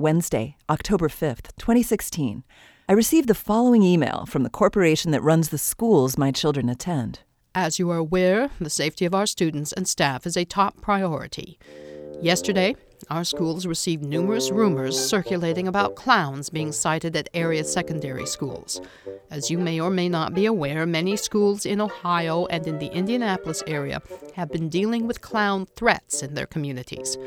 Wednesday, October 5th, 2016, I received the following email from the corporation that runs the schools my children attend. As you are aware, the safety of our students and staff is a top priority. Yesterday, our schools received numerous rumors circulating about clowns being sighted at area secondary schools. As you may or may not be aware, many schools in Ohio and in the Indianapolis area have been dealing with clown threats in their communities.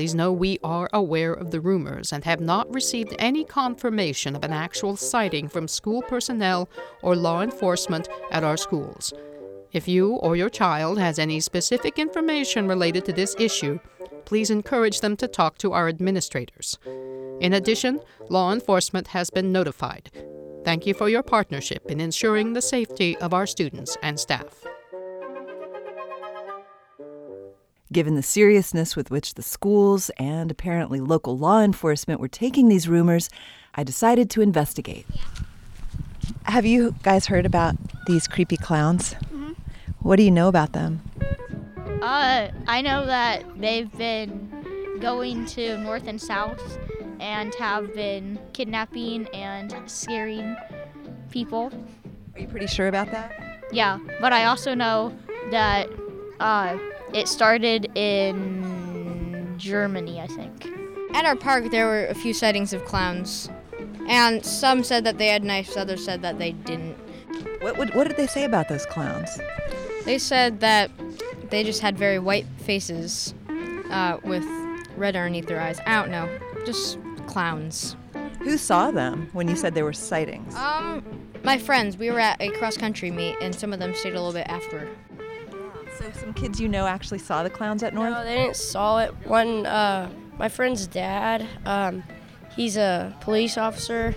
Please know we are aware of the rumors and have not received any confirmation of an actual sighting from school personnel or law enforcement at our schools. If you or your child has any specific information related to this issue, please encourage them to talk to our administrators. In addition, law enforcement has been notified. Thank you for your partnership in ensuring the safety of our students and staff. Given the seriousness with which the schools and apparently local law enforcement were taking these rumors, I decided to investigate. Have you guys heard about these creepy clowns? Mm-hmm. What do you know about them? Uh, I know that they've been going to north and south and have been kidnapping and scaring people. Are you pretty sure about that? Yeah, but I also know that uh, it started in Germany, I think. At our park, there were a few sightings of clowns, and some said that they had knives, others said that they didn't. What, what, what did they say about those clowns? They said that they just had very white faces uh, with red underneath their eyes. I don't know, just clowns. Who saw them when you said they were sightings? Um, my friends. We were at a cross country meet, and some of them stayed a little bit after. So some kids you know actually saw the clowns at North? No, they didn't saw it. One, uh, my friend's dad, um, he's a police officer,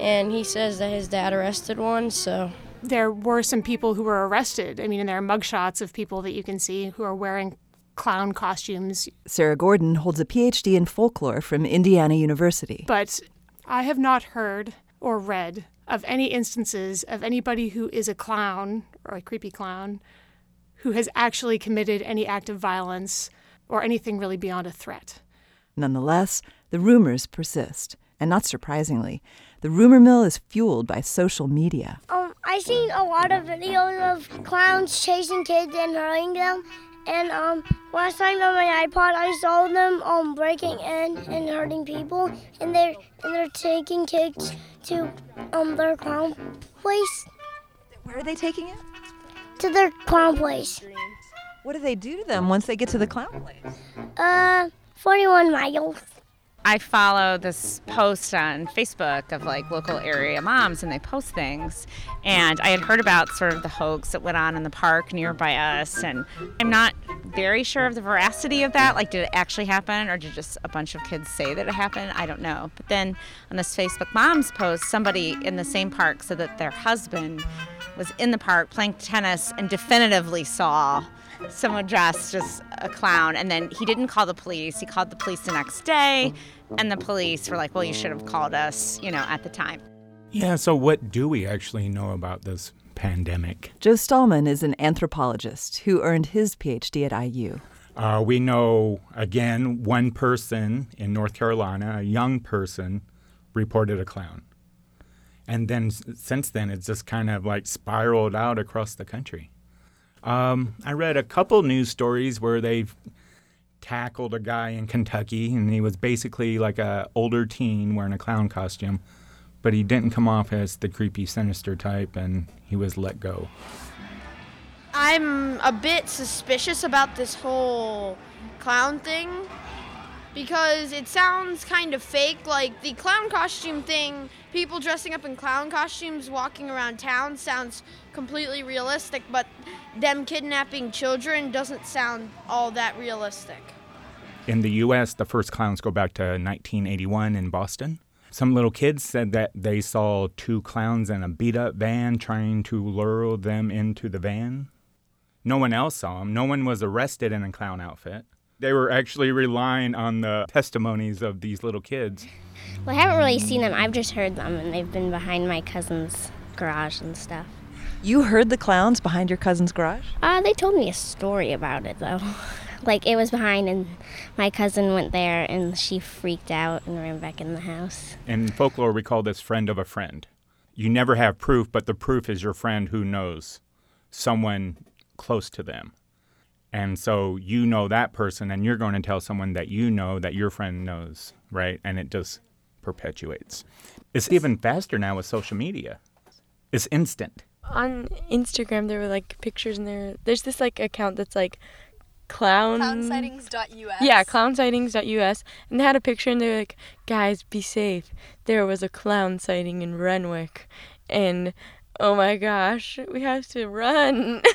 and he says that his dad arrested one. So there were some people who were arrested. I mean, and there are mugshots of people that you can see who are wearing clown costumes. Sarah Gordon holds a PhD in folklore from Indiana University. But I have not heard or read of any instances of anybody who is a clown or a creepy clown who has actually committed any act of violence or anything really beyond a threat. Nonetheless, the rumors persist. And not surprisingly, the rumor mill is fueled by social media. Um, I've seen a lot of videos of clowns chasing kids and hurting them. And um, last time on my iPod, I saw them um, breaking in and hurting people, and they're and they're taking kids to um their clown place. Where are they taking it? To their clown place. What do they do to them once they get to the clown place? Uh, 41 miles. I follow this post on Facebook of like local area moms, and they post things. And I had heard about sort of the hoax that went on in the park nearby us, and I'm not very sure of the veracity of that. Like, did it actually happen, or did just a bunch of kids say that it happened? I don't know. But then on this Facebook moms post, somebody in the same park said that their husband was in the park playing tennis and definitively saw someone dressed as a clown. And then he didn't call the police. He called the police the next day, and the police were like, well, you should have called us, you know, at the time. Yeah, so what do we actually know about this pandemic? Joe Stallman is an anthropologist who earned his PhD at IU. Uh, we know, again, one person in North Carolina, a young person, reported a clown. And then since then, it's just kind of like spiraled out across the country. Um, I read a couple news stories where they've tackled a guy in Kentucky, and he was basically like a older teen wearing a clown costume, but he didn't come off as the creepy, sinister type, and he was let go. I'm a bit suspicious about this whole clown thing because it sounds kind of fake. Like the clown costume thing, people dressing up in clown costumes walking around town sounds completely realistic, but them kidnapping children doesn't sound all that realistic. In the U.S., the first clowns go back to 1981 in Boston. Some little kids said that they saw two clowns in a beat up van trying to lure them into the van. No one else saw them. No one was arrested in a clown outfit. They were actually relying on the testimonies of these little kids. Well, I haven't really seen them. I've just heard them, and they've been behind my cousin's garage and stuff. You heard the clowns behind your cousin's garage? Uh, they told me a story about it, though. Like it was behind, and my cousin went there, and she freaked out and ran back in the house. In folklore, we call this friend of a friend. You never have proof, but the proof is your friend who knows someone close to them. And so you know that person, and you're going to tell someone that you know that your friend knows, right? And it just perpetuates. It's even faster now with social media. It's instant. On Instagram, there were like pictures, and there there's this like account that's like clown Clownsightings.us. Yeah, clownsightings.us, and they had a picture, and they're like, "Guys, be safe. There was a clown sighting in Renwick, and oh my gosh, we have to run."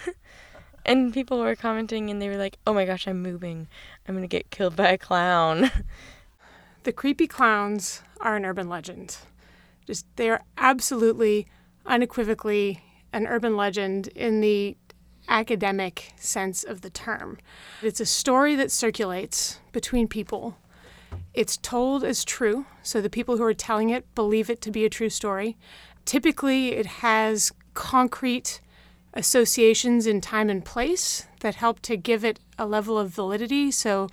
and people were commenting, and they were like, "Oh my gosh, I'm moving. I'm gonna get killed by a clown." The creepy clowns are an urban legend. Just they are absolutely, unequivocally an urban legend in the academic sense of the term. It's a story that circulates between people. It's told as true, so the people who are telling it believe it to be a true story. Typically, it has concrete associations in time and place that help to give it a level of validity. So,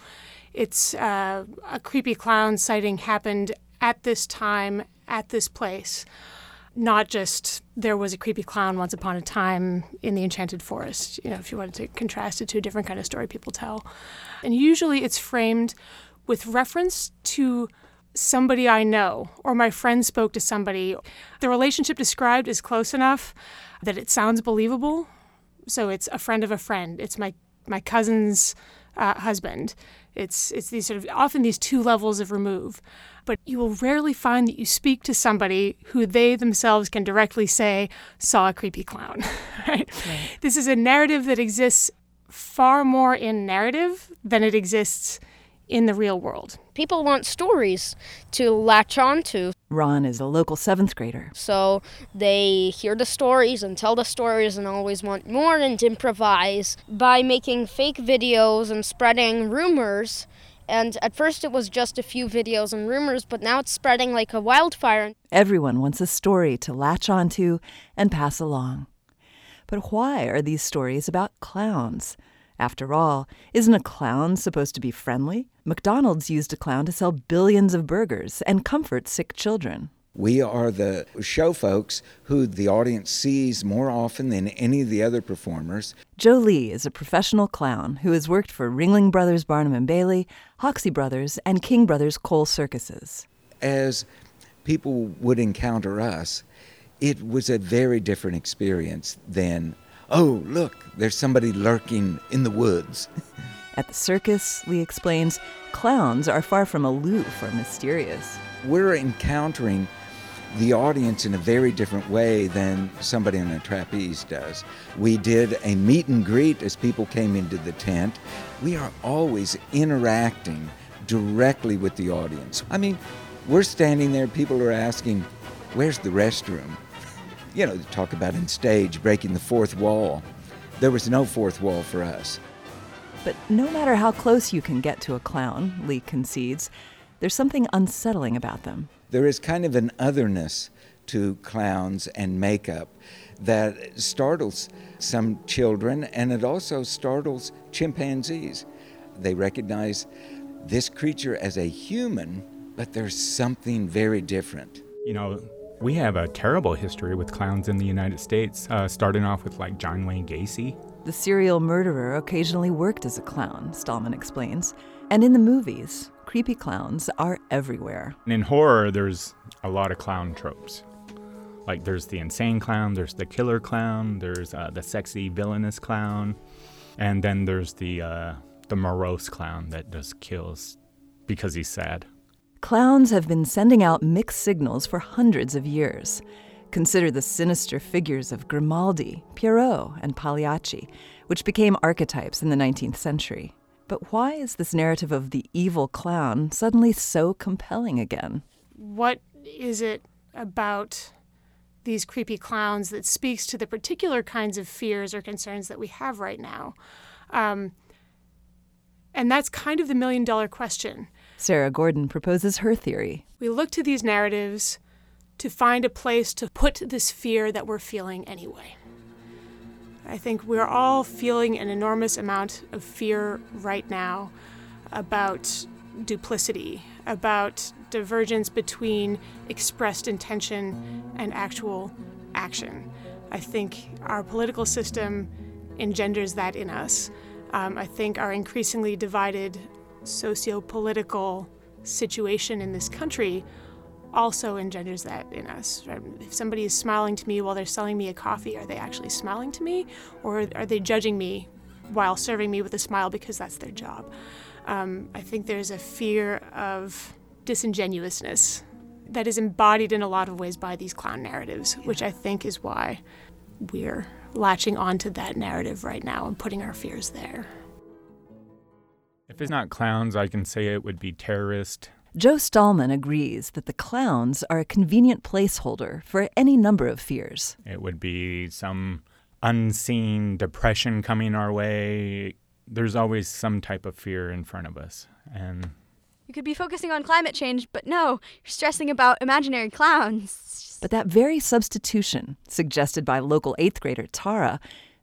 it's uh, a creepy clown sighting happened at this time, at this place not just there was a creepy clown once upon a time in the enchanted forest you know if you wanted to contrast it to a different kind of story people tell and usually it's framed with reference to somebody i know or my friend spoke to somebody the relationship described is close enough that it sounds believable so it's a friend of a friend it's my my cousin's uh, husband it's it's these sort of often these two levels of remove but you will rarely find that you speak to somebody who they themselves can directly say saw a creepy clown. right? right? This is a narrative that exists far more in narrative than it exists in the real world. People want stories to latch on to. Ron is a local seventh grader. So they hear the stories and tell the stories and always want more and improvise by making fake videos and spreading rumors and at first it was just a few videos and rumors, but now it's spreading like a wildfire. Everyone wants a story to latch onto and pass along. But why are these stories about clowns? After all, isn't a clown supposed to be friendly? McDonald's used a clown to sell billions of burgers and comfort sick children. We are the show folks who the audience sees more often than any of the other performers. Joe Lee is a professional clown who has worked for Ringling Brothers Barnum and Bailey, Hoxie Brothers, and King Brothers Cole Circuses. As people would encounter us, it was a very different experience than, oh, look, there's somebody lurking in the woods. At the circus, Lee explains, clowns are far from aloof or mysterious. We're encountering the audience in a very different way than somebody on a trapeze does. We did a meet and greet as people came into the tent. We are always interacting directly with the audience. I mean, we're standing there, people are asking, Where's the restroom? You know, talk about in stage breaking the fourth wall. There was no fourth wall for us. But no matter how close you can get to a clown, Lee concedes, there's something unsettling about them there is kind of an otherness to clowns and makeup that startles some children and it also startles chimpanzees. They recognize this creature as a human, but there's something very different. You know, we have a terrible history with clowns in the United States, uh, starting off with like John Wayne Gacy. The serial murderer occasionally worked as a clown, Stallman explains. And in the movies, creepy clowns are everywhere. In horror, there's a lot of clown tropes. Like there's the insane clown, there's the killer clown, there's uh, the sexy villainous clown, and then there's the uh, the morose clown that just kills because he's sad. Clowns have been sending out mixed signals for hundreds of years. Consider the sinister figures of Grimaldi, Pierrot, and Pagliacci, which became archetypes in the 19th century. But why is this narrative of the evil clown suddenly so compelling again? What is it about these creepy clowns that speaks to the particular kinds of fears or concerns that we have right now? Um, and that's kind of the million dollar question. Sarah Gordon proposes her theory. We look to these narratives to find a place to put this fear that we're feeling anyway. I think we're all feeling an enormous amount of fear right now about duplicity, about divergence between expressed intention and actual action. I think our political system engenders that in us. Um, I think our increasingly divided socio political situation in this country also engenders that in us. If somebody is smiling to me while they're selling me a coffee, are they actually smiling to me or are they judging me while serving me with a smile because that's their job? Um, I think there's a fear of disingenuousness that is embodied in a lot of ways by these clown narratives, which I think is why we're latching onto that narrative right now and putting our fears there. If it's not clowns, I can say it would be terrorist. Joe Stallman agrees that the clowns are a convenient placeholder for any number of fears. It would be some unseen depression coming our way. There's always some type of fear in front of us. And you could be focusing on climate change, but no, you're stressing about imaginary clowns. But that very substitution, suggested by local eighth grader Tara,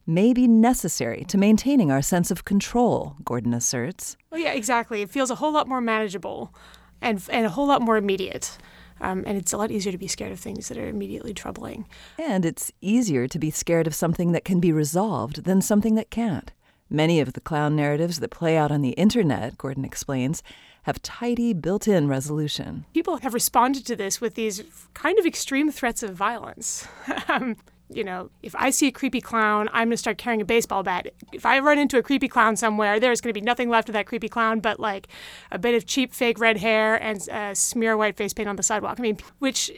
may be necessary to maintaining our sense of control, Gordon asserts. Well, yeah, exactly. It feels a whole lot more manageable and, and a whole lot more immediate. Um, and it's a lot easier to be scared of things that are immediately troubling. And it's easier to be scared of something that can be resolved than something that can't. Many of the clown narratives that play out on the internet, Gordon explains, have tidy built in resolution. People have responded to this with these kind of extreme threats of violence. You know, if I see a creepy clown, I'm going to start carrying a baseball bat. If I run into a creepy clown somewhere, there's going to be nothing left of that creepy clown but like a bit of cheap fake red hair and a uh, smear white face paint on the sidewalk. I mean, which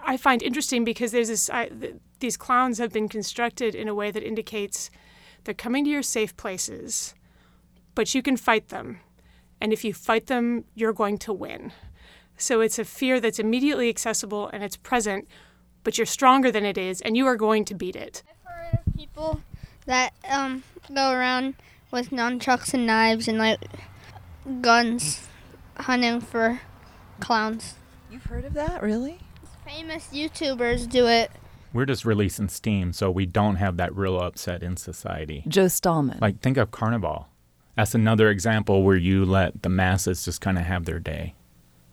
I find interesting because there's this, I, th- these clowns have been constructed in a way that indicates they're coming to your safe places, but you can fight them. And if you fight them, you're going to win. So it's a fear that's immediately accessible and it's present but you're stronger than it is, and you are going to beat it. I've heard of people that um, go around with nunchucks and knives and like guns hunting for clowns. You've heard of that, really? Famous YouTubers do it. We're just releasing steam, so we don't have that real upset in society. Joe Stallman. Like, think of Carnival. That's another example where you let the masses just kind of have their day.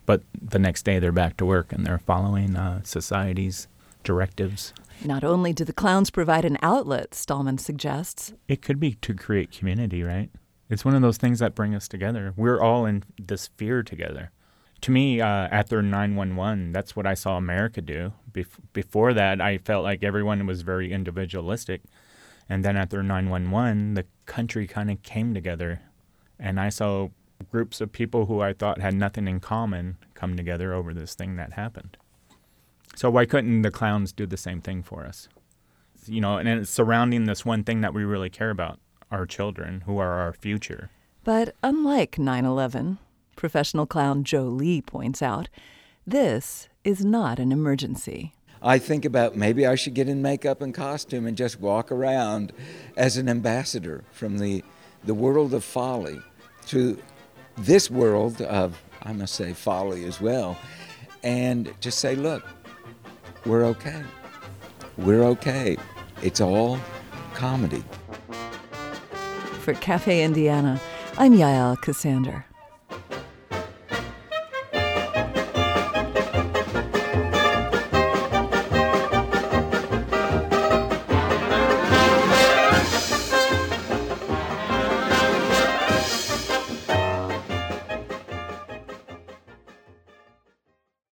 But the next day they're back to work and they're following uh, society's directives. Not only do the clowns provide an outlet, Stallman suggests, it could be to create community, right? It's one of those things that bring us together. We're all in this fear together. To me, uh, after 911, that's what I saw America do. Bef- before that, I felt like everyone was very individualistic. And then after 911, the country kind of came together. And I saw groups of people who I thought had nothing in common come together over this thing that happened. So why couldn't the clowns do the same thing for us? You know, and it's surrounding this one thing that we really care about our children, who are our future. But unlike 9 11, professional clown Joe Lee points out, this is not an emergency. I think about maybe I should get in makeup and costume and just walk around as an ambassador from the, the world of folly to this world of, I must say, folly as well, and just say, look, we're okay. We're okay. It's all comedy. For Cafe Indiana, I'm Yael Ksander.